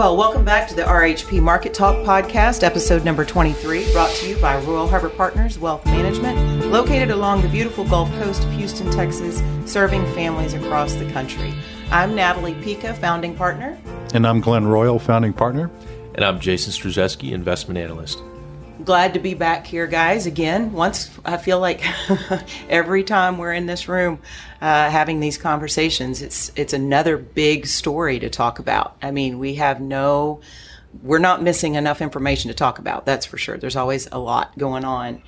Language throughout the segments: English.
Well, welcome back to the RHP Market Talk podcast, episode number 23, brought to you by Royal Harbor Partners Wealth Management, located along the beautiful Gulf Coast of Houston, Texas, serving families across the country. I'm Natalie Pica, founding partner. And I'm Glenn Royal, founding partner. And I'm Jason Struzeski, investment analyst. Glad to be back here, guys. Again, once I feel like every time we're in this room uh, having these conversations, it's it's another big story to talk about. I mean, we have no, we're not missing enough information to talk about. That's for sure. There's always a lot going on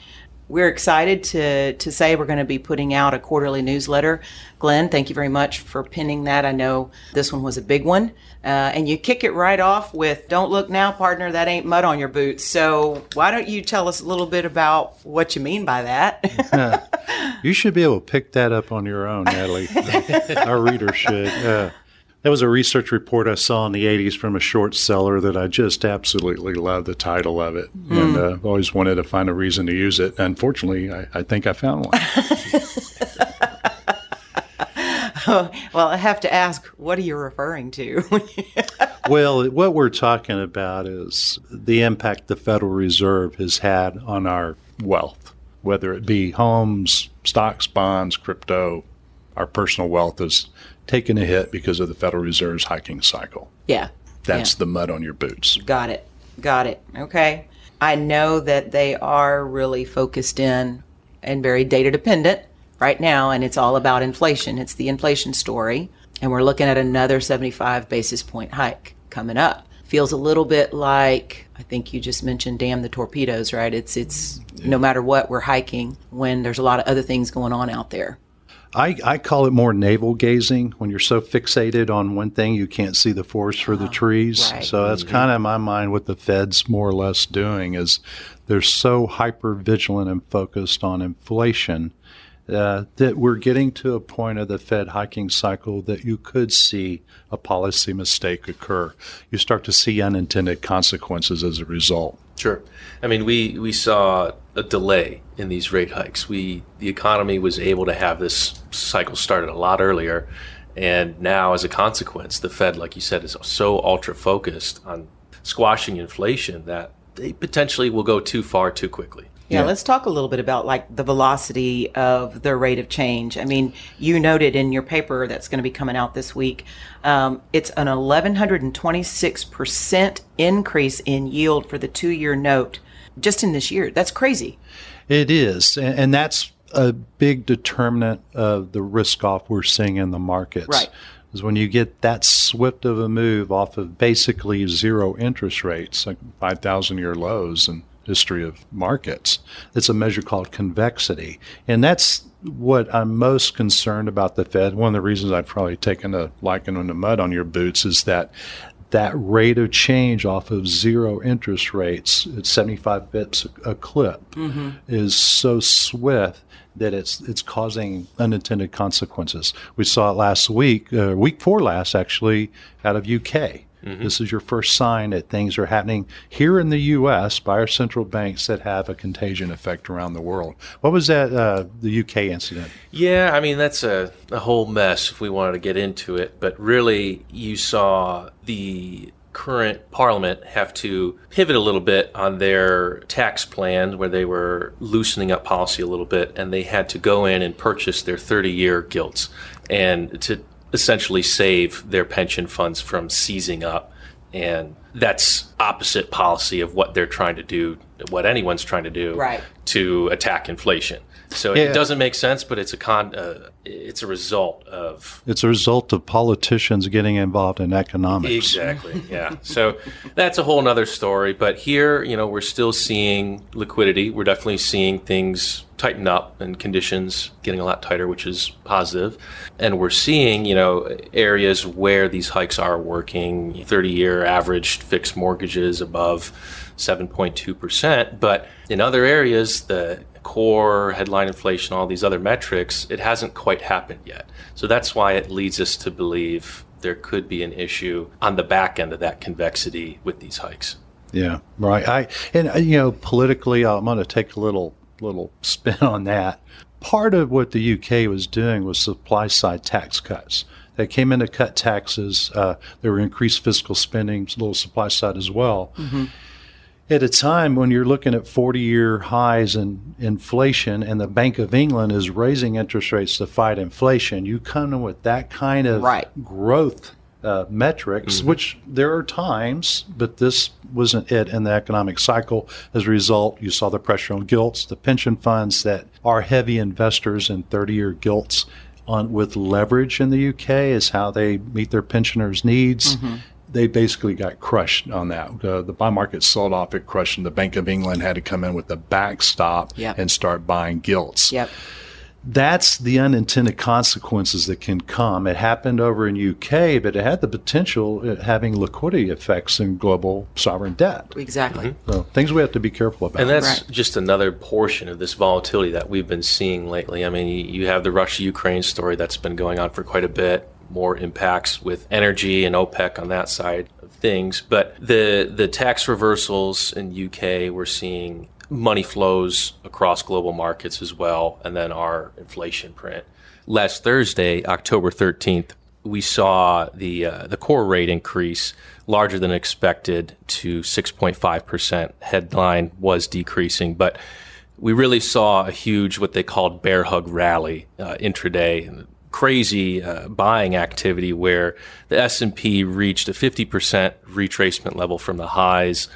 we're excited to to say we're going to be putting out a quarterly newsletter. Glenn, thank you very much for pinning that. I know this one was a big one, uh, and you kick it right off with "Don't look now, partner. That ain't mud on your boots." So why don't you tell us a little bit about what you mean by that? you should be able to pick that up on your own, Natalie. Our readers should. Uh, that was a research report I saw in the 80s from a short seller that I just absolutely love the title of it. Mm. And uh, always wanted to find a reason to use it. Unfortunately, I, I think I found one. well, I have to ask, what are you referring to? well, what we're talking about is the impact the Federal Reserve has had on our wealth, whether it be homes, stocks, bonds, crypto. Our personal wealth is taken a hit because of the Federal Reserve's hiking cycle. Yeah. That's yeah. the mud on your boots. Got it. Got it. Okay. I know that they are really focused in and very data dependent right now, and it's all about inflation. It's the inflation story. And we're looking at another 75 basis point hike coming up. Feels a little bit like I think you just mentioned damn the torpedoes, right? It's it's yeah. no matter what we're hiking when there's a lot of other things going on out there. I, I call it more navel gazing when you're so fixated on one thing you can't see the forest for the uh-huh. trees. Right. So that's mm-hmm. kind of in my mind what the Fed's more or less doing is they're so hyper vigilant and focused on inflation uh, that we're getting to a point of the Fed hiking cycle that you could see a policy mistake occur. You start to see unintended consequences as a result. Sure. I mean, we, we saw a delay in these rate hikes. We the economy was able to have this cycle started a lot earlier, and now as a consequence, the Fed, like you said, is so ultra focused on squashing inflation that they potentially will go too far too quickly. Yeah, yeah, let's talk a little bit about like the velocity of the rate of change. I mean, you noted in your paper that's going to be coming out this week, um, it's an 1126% increase in yield for the two year note just in this year. That's crazy. It is. And, and that's a big determinant of the risk off we're seeing in the markets. Right. Is when you get that swift of a move off of basically zero interest rates, like 5,000 year lows, and history of markets. It's a measure called convexity. And that's what I'm most concerned about the Fed. One of the reasons I've probably taken a liking on the mud on your boots is that that rate of change off of zero interest rates at 75 bips a, clip mm-hmm. is so swift that it's it's causing unintended consequences. We saw it last week, uh, week four last actually, out of UK. Mm-hmm. This is your first sign that things are happening here in the U.S. by our central banks that have a contagion effect around the world. What was that, uh, the UK incident? Yeah, I mean, that's a, a whole mess if we wanted to get into it. But really, you saw the current parliament have to pivot a little bit on their tax plan where they were loosening up policy a little bit and they had to go in and purchase their 30 year gilts and to essentially save their pension funds from seizing up. And that's opposite policy of what they're trying to do, what anyone's trying to do right. to attack inflation. So yeah. it doesn't make sense, but it's a con. Uh, it's a result of. It's a result of politicians getting involved in economics. Exactly. Yeah. so that's a whole other story. But here, you know, we're still seeing liquidity. We're definitely seeing things tighten up and conditions getting a lot tighter, which is positive. And we're seeing, you know, areas where these hikes are working. Thirty-year average fixed mortgages above 7.2%. But in other areas, the core headline inflation, all these other metrics, it hasn't quite happened yet. So that's why it leads us to believe there could be an issue on the back end of that convexity with these hikes. Yeah, right. I and uh, you know politically, I'm going to take a little little spin on that. Part of what the UK was doing was supply side tax cuts. They came in to cut taxes. Uh, there were increased fiscal spending, a little supply side as well. Mm-hmm. At a time when you're looking at 40 year highs in inflation and the Bank of England is raising interest rates to fight inflation, you come in with that kind of right. growth uh, metrics, mm-hmm. which there are times, but this wasn't it in the economic cycle. As a result, you saw the pressure on gilts, the pension funds that are heavy investors in 30 year gilts on with leverage in the UK is how they meet their pensioners' needs. Mm-hmm. They basically got crushed on that. Uh, the bond market sold off, it crushed, and the Bank of England had to come in with a backstop yep. and start buying gilts. Yep that's the unintended consequences that can come. It happened over in UK, but it had the potential of having liquidity effects in global sovereign debt. Exactly. Mm-hmm. So things we have to be careful about. And that's right. just another portion of this volatility that we've been seeing lately. I mean, you have the Russia-Ukraine story that's been going on for quite a bit. More impacts with energy and OPEC on that side of things, but the the tax reversals in UK we're seeing money flows across global markets as well, and then our inflation print. Last Thursday, October 13th, we saw the uh, the core rate increase larger than expected to 6.5%. Headline was decreasing, but we really saw a huge what they called bear hug rally uh, intraday crazy uh, buying activity where the S&P reached a 50% retracement level from the highs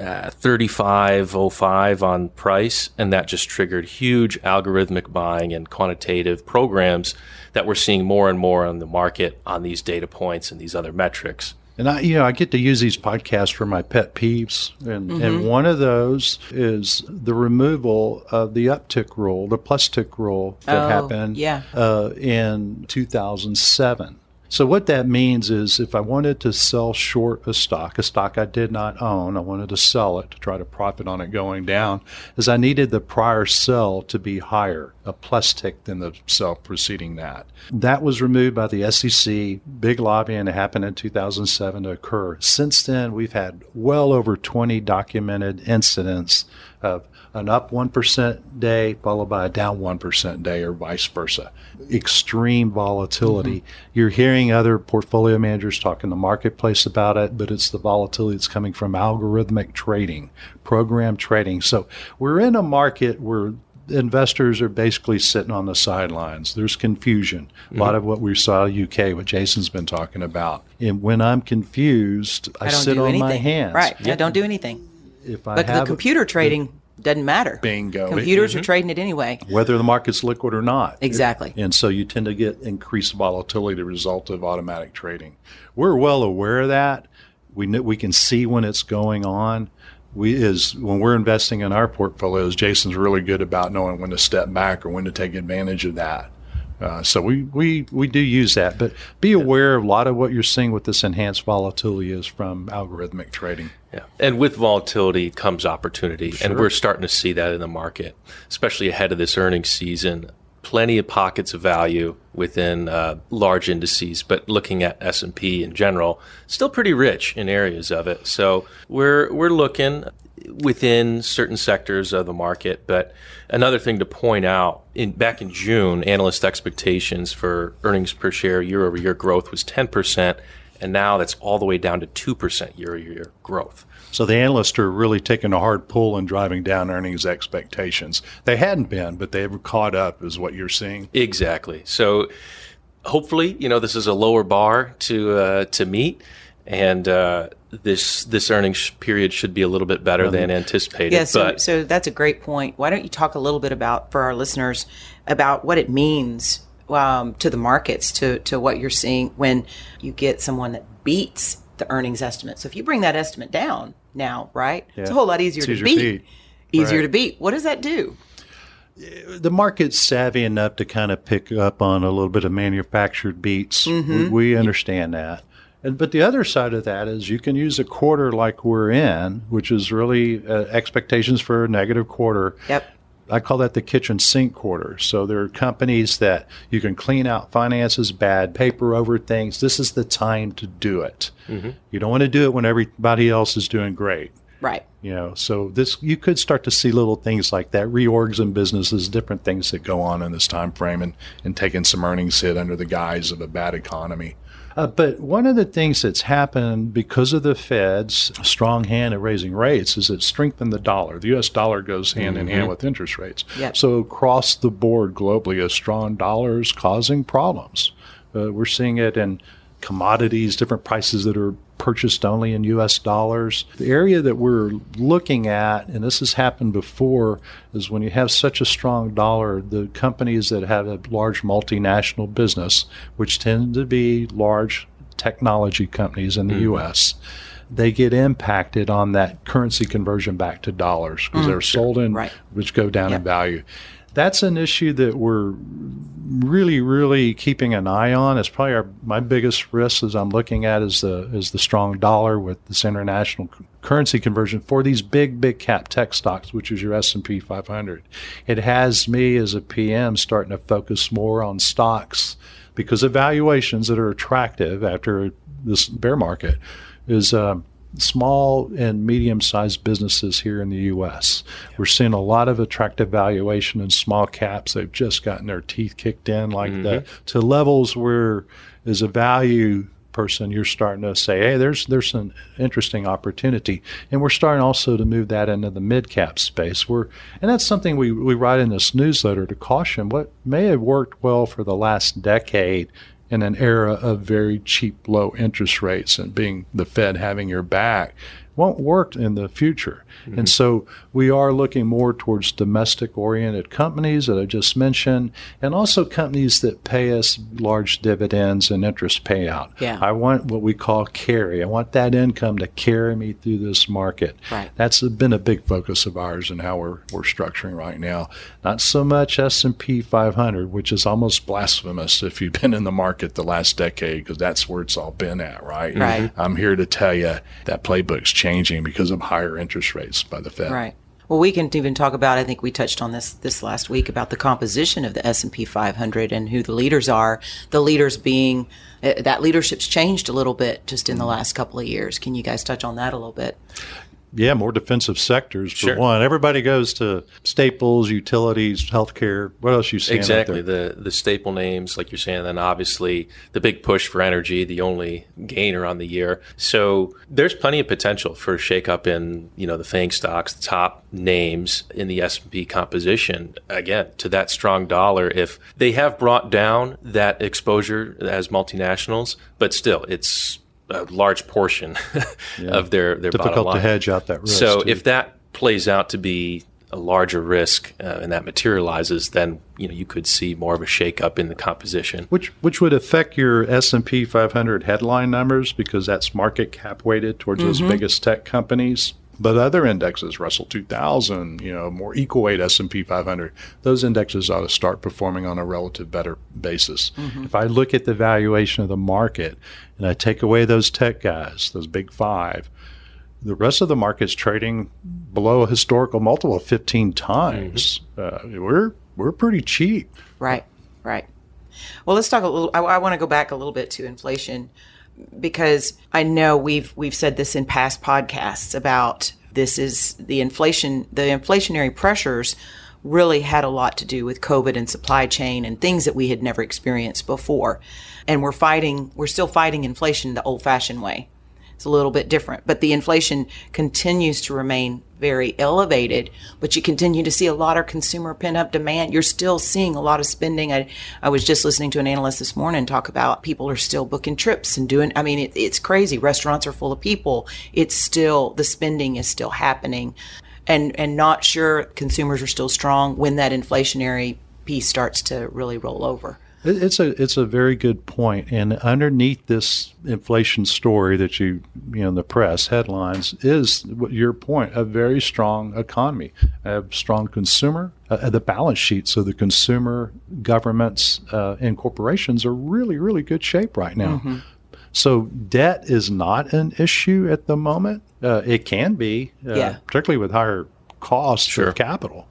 uh, 3505 on price, and that just triggered huge algorithmic buying and quantitative programs that we're seeing more and more on the market on these data points and these other metrics. And I, you know, I get to use these podcasts for my pet peeves, and, mm-hmm. and one of those is the removal of the uptick rule, the plus tick rule that oh, happened yeah. uh, in 2007. So what that means is if I wanted to sell short a stock, a stock I did not own, I wanted to sell it to try to profit on it going down, is I needed the prior sell to be higher, a plus tick than the sell preceding that. That was removed by the SEC, big lobbying it happened in 2007 to occur. Since then, we've had well over 20 documented incidents of an up 1% day followed by a down 1% day or vice versa. Extreme volatility. Mm-hmm. You're hearing other portfolio managers talk in the marketplace about it, but it's the volatility that's coming from algorithmic trading, program trading. So we're in a market where investors are basically sitting on the sidelines. There's confusion. Mm-hmm. A lot of what we saw in the UK, what Jason's been talking about. And when I'm confused, I, I sit on anything. my hands. Right. Yeah. I don't do anything. If I but the computer trading doesn't matter. Bingo. Computers mm-hmm. are trading it anyway. Whether the market's liquid or not. Exactly. And so you tend to get increased volatility as a result of automatic trading. We're well aware of that. We know, we can see when it's going on. We is when we're investing in our portfolios, Jason's really good about knowing when to step back or when to take advantage of that. Uh, so we, we, we do use that, but be aware of a lot of what you're seeing with this enhanced volatility is from algorithmic trading. Yeah, and with volatility comes opportunity, sure. and we're starting to see that in the market, especially ahead of this earnings season. Plenty of pockets of value within uh, large indices, but looking at S and P in general, still pretty rich in areas of it. So we're we're looking within certain sectors of the market. But another thing to point out, in back in June, analyst expectations for earnings per share year over year growth was 10%, and now that's all the way down to 2% year over year growth. So the analysts are really taking a hard pull and driving down earnings expectations. They hadn't been, but they've caught up, is what you're seeing. Exactly. So hopefully, you know, this is a lower bar to uh, to meet, and uh, this this earnings period should be a little bit better than anticipated. Yeah, so, so that's a great point. Why don't you talk a little bit about for our listeners about what it means um, to the markets to to what you're seeing when you get someone that beats the earnings estimate. So if you bring that estimate down now, right, yeah. it's a whole lot easier it's to beat. beat. Easier right. to beat. What does that do? the market's savvy enough to kind of pick up on a little bit of manufactured beats. Mm-hmm. We, we, understand that. And, but the other side of that is you can use a quarter like we're in, which is really uh, expectations for a negative quarter. Yep. I call that the kitchen sink quarter. So there are companies that you can clean out finances, bad paper over things. This is the time to do it. Mm-hmm. You don't want to do it when everybody else is doing great. Right. You know, so this you could start to see little things like that, reorgs in businesses, different things that go on in this time frame, and and taking some earnings hit under the guise of a bad economy. Uh, but one of the things that's happened because of the Fed's strong hand at raising rates is it strengthened the dollar. The U.S. dollar goes hand in hand with interest rates. Yep. So across the board globally, a strong dollar is causing problems. Uh, we're seeing it in commodities, different prices that are purchased only in US dollars. The area that we're looking at, and this has happened before, is when you have such a strong dollar, the companies that have a large multinational business, which tend to be large technology companies in the mm-hmm. US, they get impacted on that currency conversion back to dollars because mm. they're sold in, Right. which go down in value. That's an issue that we're really, really keeping an eye on. It's probably our, my biggest risk as I'm looking at is the is the strong dollar with this international currency conversion for these big, big cap tech stocks, which is your S and P 500. It has me as a PM starting to focus more on stocks because of valuations that are attractive after this bear market. Is um, small and medium sized businesses here in the U.S. We're seeing a lot of attractive valuation in small caps. They've just gotten their teeth kicked in like that mm-hmm. to levels where, as a value person, you're starting to say, hey, there's there's an interesting opportunity. And we're starting also to move that into the mid cap space. We're, and that's something we, we write in this newsletter to caution what may have worked well for the last decade in an era of very cheap, low interest rates and being the Fed having your back won't work in the future. And mm-hmm. so we are looking more towards domestic oriented companies that I just mentioned, and also companies that pay us large dividends and interest payout. Yeah. I want what we call carry. I want that income to carry me through this market. Right. That's been a big focus of ours and how we're, we're structuring right now. Not so much S&P 500, which is almost blasphemous if you've been in the market the last decade because that's where it's all been at, right? Right. I'm here to tell you that playbook's changing because of higher interest rates by the Fed. Right. Well, we can even talk about. I think we touched on this this last week about the composition of the S and P 500 and who the leaders are. The leaders being uh, that leadership's changed a little bit just in the last couple of years. Can you guys touch on that a little bit? Yeah, more defensive sectors for Sure. one. Everybody goes to staples, utilities, healthcare. What else you see? Exactly the the staple names, like you're saying. Then obviously the big push for energy, the only gainer on the year. So there's plenty of potential for a shakeup in you know the Fang stocks, the top names in the S and P composition. Again, to that strong dollar, if they have brought down that exposure as multinationals, but still it's a large portion of their their bottom Difficult to hedge out that risk. So too. if that plays out to be a larger risk uh, and that materializes, then you know you could see more of a shakeup in the composition. which which would affect your S and P 500 headline numbers because that's market cap weighted towards those biggest tech companies. But other indexes, Russell 2000, you know, more equal weight S and P 500, those indexes ought to start performing on a relative better basis. If I look at the valuation of the market and I take away those tech guys, those big five, the rest of the market's trading below a historical multiple of 15 times. Uh, we're we're pretty cheap. Right, right. Well, let's talk a little. I, I want to go back a little bit to inflation because I know we've we've said this in past podcasts about this is the inflation. The inflationary pressures really had a lot to do with COVID and supply chain and things that we had never experienced before, and we're fighting. We're still fighting inflation the old-fashioned way. It's a little bit different, but the inflation continues to remain very elevated. But you continue to see a lot of consumer pent up demand. You're still seeing a lot of spending. I, I was just listening to an analyst this morning talk about people are still booking trips and doing, I mean, it, it's crazy. Restaurants are full of people. It's still, the spending is still happening and, and not sure consumers are still strong when that inflationary piece starts to really roll over. It's a it's a very good point, and underneath this inflation story that you you know in the press headlines is your point: a very strong economy, a strong consumer. Uh, the balance sheets of the consumer, governments, uh, and corporations are really really good shape right now. So debt is not an issue at the moment. Uh, it can be, uh, Yeah. particularly with higher costs Sure. of capital.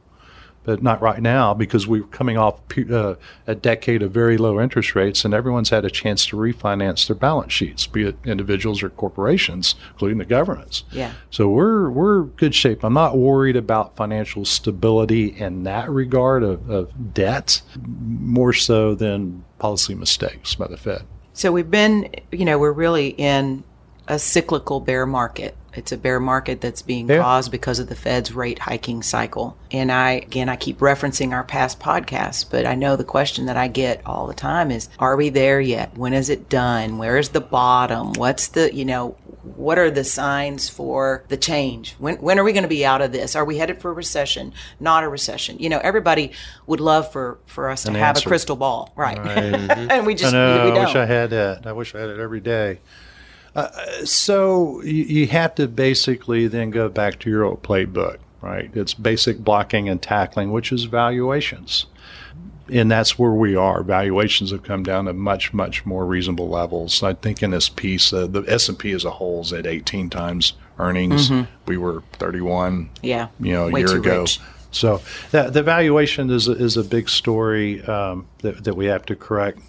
but not right now because we're coming off uh, a decade of very low interest rates, and everyone's had a chance to refinance their balance sheets, be it individuals or corporations, including the governments. Yeah. So we're we're good shape. I'm not worried about financial stability in that regard of, of debt, more so than policy mistakes by the Fed. So we've been, you know, we're really in a cyclical bear market. It's a bear market that's being Yeah. caused because of the Fed's rate hiking cycle. And I, again, I keep referencing our past podcasts, but I know the question that I get all the time is, are we there yet? When is it done? Where is the bottom? What's the, you know, what are the signs for the change? When, when are we going to be out of this? Are we headed for a recession? Not a recession? You know, everybody would love for, for us to An have answer. a crystal ball, right? Right. and we just, I know. we I don't. wish I had that. I wish I had it every day. Uh, so you, you have to basically then go back to your old playbook, right? It's basic blocking and tackling, which is valuations, and that's where we are. Valuations have come down to much, much more reasonable levels. I think in this piece, uh, the S and P as a whole is at 18 times earnings. We were 31 yeah. you know, a Way year ago. rich. So that, the valuation is a, is a big story um, that, that we have to correct.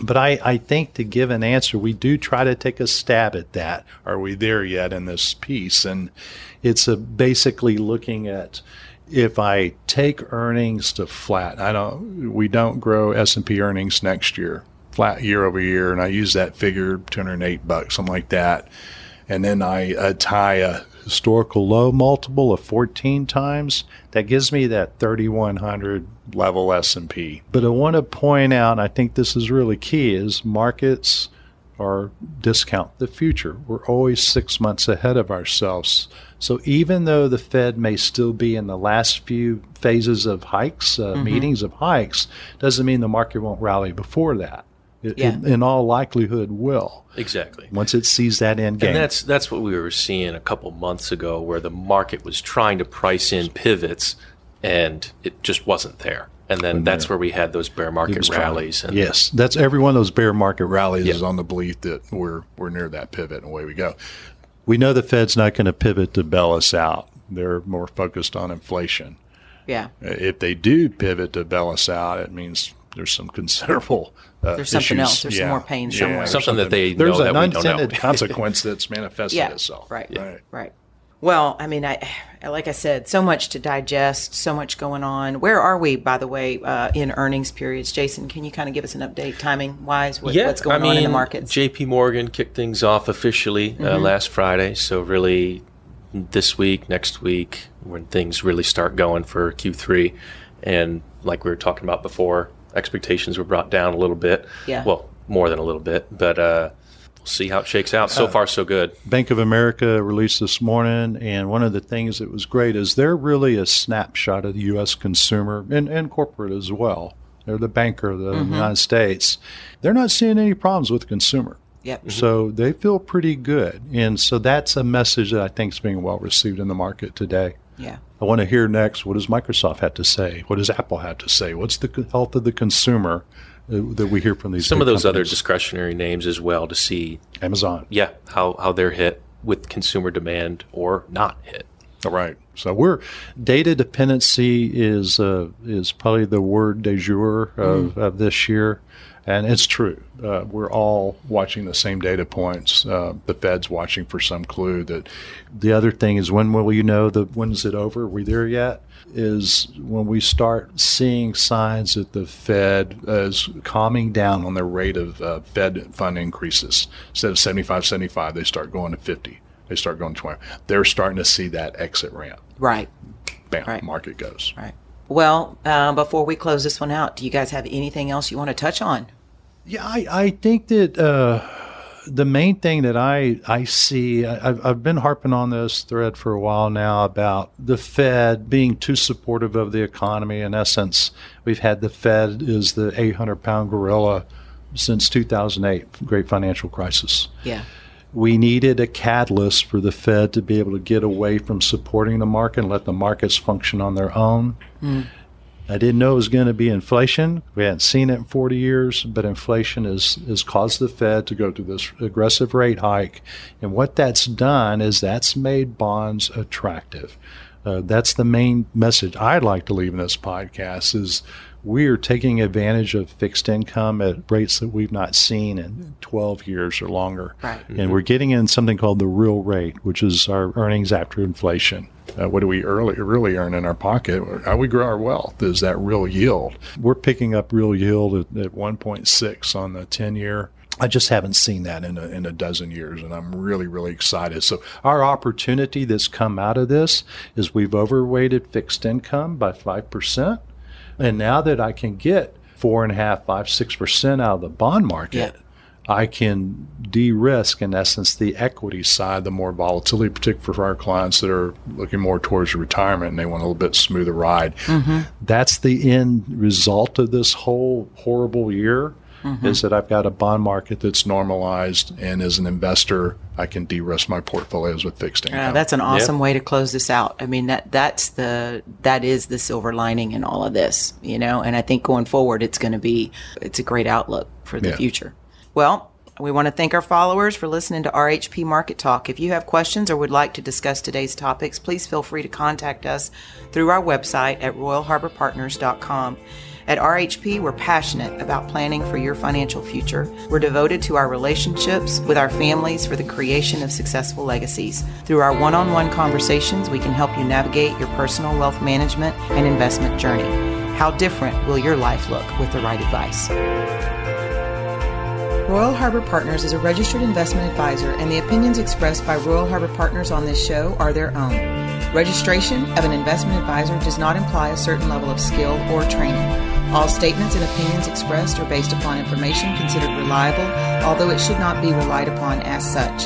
But I, I think to give an answer, we do try to take a stab at that. Are we there yet in this piece? And it's a basically looking at if I take earnings to flat. I don't. We don't grow S and P earnings next year, flat year over year, and I use that figure, two hundred eight bucks, something like that and then I uh, tie a historical low multiple of 14 times, that gives me that 3100 level S&P. But I want to point out, I think this is really key, is markets are discount the future. We're always six months ahead of ourselves. So even though the Fed may still be in the last few phases of hikes, uh, meetings of hikes, doesn't mean the market won't rally before that. It, Yeah. it- in all likelihood, will Exactly. once it sees that end game. And that's that's what we were seeing a couple months ago, where the market was trying to price in pivots, and it just wasn't there. And then that's where we had those bear market was trying- rallies. And yes, that's every one of those bear market rallies Yeah. is on the belief that we're we're near that pivot and away we go. We know the Fed's not going to pivot to bail us out. They're more focused on inflation. Yeah. If they do pivot to bail us out, it means there's some considerable. Uh, There's something issues. else. There's some more pain somewhere. there's Something that they there's know an that we don't know. unintended consequence that's manifested Yeah. itself. Right. Right. Right. Well, I mean, I like I said, so much to digest, so much going on. Where are we, by the way, uh, in earnings periods? Jason, can you kind of give us an update, timing wise, what, what's going I mean, on in the markets? Mm-hmm. J.P. Morgan kicked things off officially uh, last Friday, so really this week, next week, when things really start going for Q3, and like we were talking about before, expectations were brought down a little bit. Yeah. Well, more than a little bit, but uh, we'll see how it shakes out. Uh, So far, so good. Bank of America released this morning, and one of the things that was great is they're really a snapshot of the U.S. consumer and, and corporate as well. They're the banker of the United States. They're not seeing any problems with the consumer. yep. So they feel pretty good. And so that's a message that I think is being well received in the market today. Yeah. I want to hear next what does Microsoft have to say? What does Apple have to say? What's the health of the consumer uh, that we hear from these Some of those other discretionary names as well to see, Amazon. yeah, how, how they're hit with consumer demand or not hit. All right. So we're data dependency is uh, is probably the word de jour of, of this year, and it's true. Uh, we're all watching the same data points. Uh, the Fed's watching for some clue that. The other thing is when will you know the when is it over? Are we there yet? Is when we start seeing signs that the Fed is calming down on their rate of uh, Fed fund increases. Instead of 75, 75, they start going to 50. They start going to 20. They're starting to see that exit ramp. Right. Bam, Right. market goes. Right. Well, uh, before we close this one out, do you guys have anything else you want to touch on? Yeah, I, I think that uh, the main thing that I I see, I, I've, I've been harping on this thread for a while now about the Fed being too supportive of the economy. In essence, we've had the Fed is the 800 pound gorilla since 2008, great financial crisis. Yeah. We needed a catalyst for the Fed to be able to get away from supporting the market and let the markets function on their own. Hmm. I didn't know it was going to be inflation. We hadn't seen it in 40 years, but inflation has, has caused the Fed to go through this aggressive rate hike. And what that's done is that's made bonds attractive. Uh, that's the main message I'd like to leave in this podcast is we are taking advantage of fixed income at rates that we've not seen in 12 years or longer. Right. Mm-hmm. And we're getting in something called the real rate, which is our earnings after inflation. Uh, what do we early, really earn in our pocket? How we grow our wealth is that real yield. We're picking up real yield at, at 1.6 on the 10 year. I just haven't seen that in a, in a dozen years, and I'm really, really excited. So, our opportunity that's come out of this is we've overweighted fixed income by 5%. And now that I can get four and a half, five, six percent out of the bond market, yeah. I can de-risk in essence the equity side, the more volatility, particularly for our clients that are looking more towards retirement and they want a little bit smoother ride. Mm-hmm. That's the end result of this whole horrible year. Mm-hmm. Is that I've got a bond market that's normalized, and as an investor, I can de-risk my portfolios with fixed income. Uh, that's an awesome way to close this out. I mean that that's the that is the silver lining in all of this, you know. And I think going forward, it's going to be it's a great outlook for the yeah. future. Well, we want to thank our followers for listening to RHP Market Talk. If you have questions or would like to discuss today's topics, please feel free to contact us through our website at royalharborpartners.com. At RHP, we're passionate about planning for your financial future. We're devoted to our relationships with our families for the creation of successful legacies. Through our one on one conversations, we can help you navigate your personal wealth management and investment journey. How different will your life look with the right advice? Royal Harbor Partners is a registered investment advisor, and the opinions expressed by Royal Harbor Partners on this show are their own. Registration of an investment advisor does not imply a certain level of skill or training. All statements and opinions expressed are based upon information considered reliable, although it should not be relied upon as such.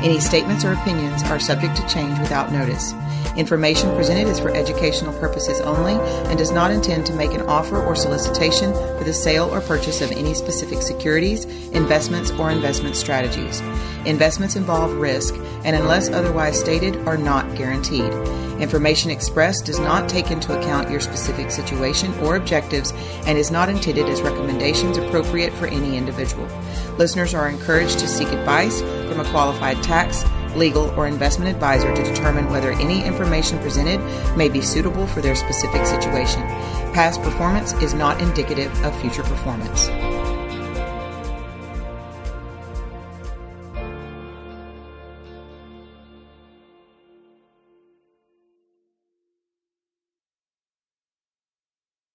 Any statements or opinions are subject to change without notice. Information presented is for educational purposes only and does not intend to make an offer or solicitation for the sale or purchase of any specific securities, investments, or investment strategies. Investments involve risk and, unless otherwise stated, are not guaranteed. Information expressed does not take into account your specific situation or objectives and is not intended as recommendations appropriate for any individual. Listeners are encouraged to seek advice from a qualified tax, legal, or investment advisor to determine whether any information presented may be suitable for their specific situation. Past performance is not indicative of future performance.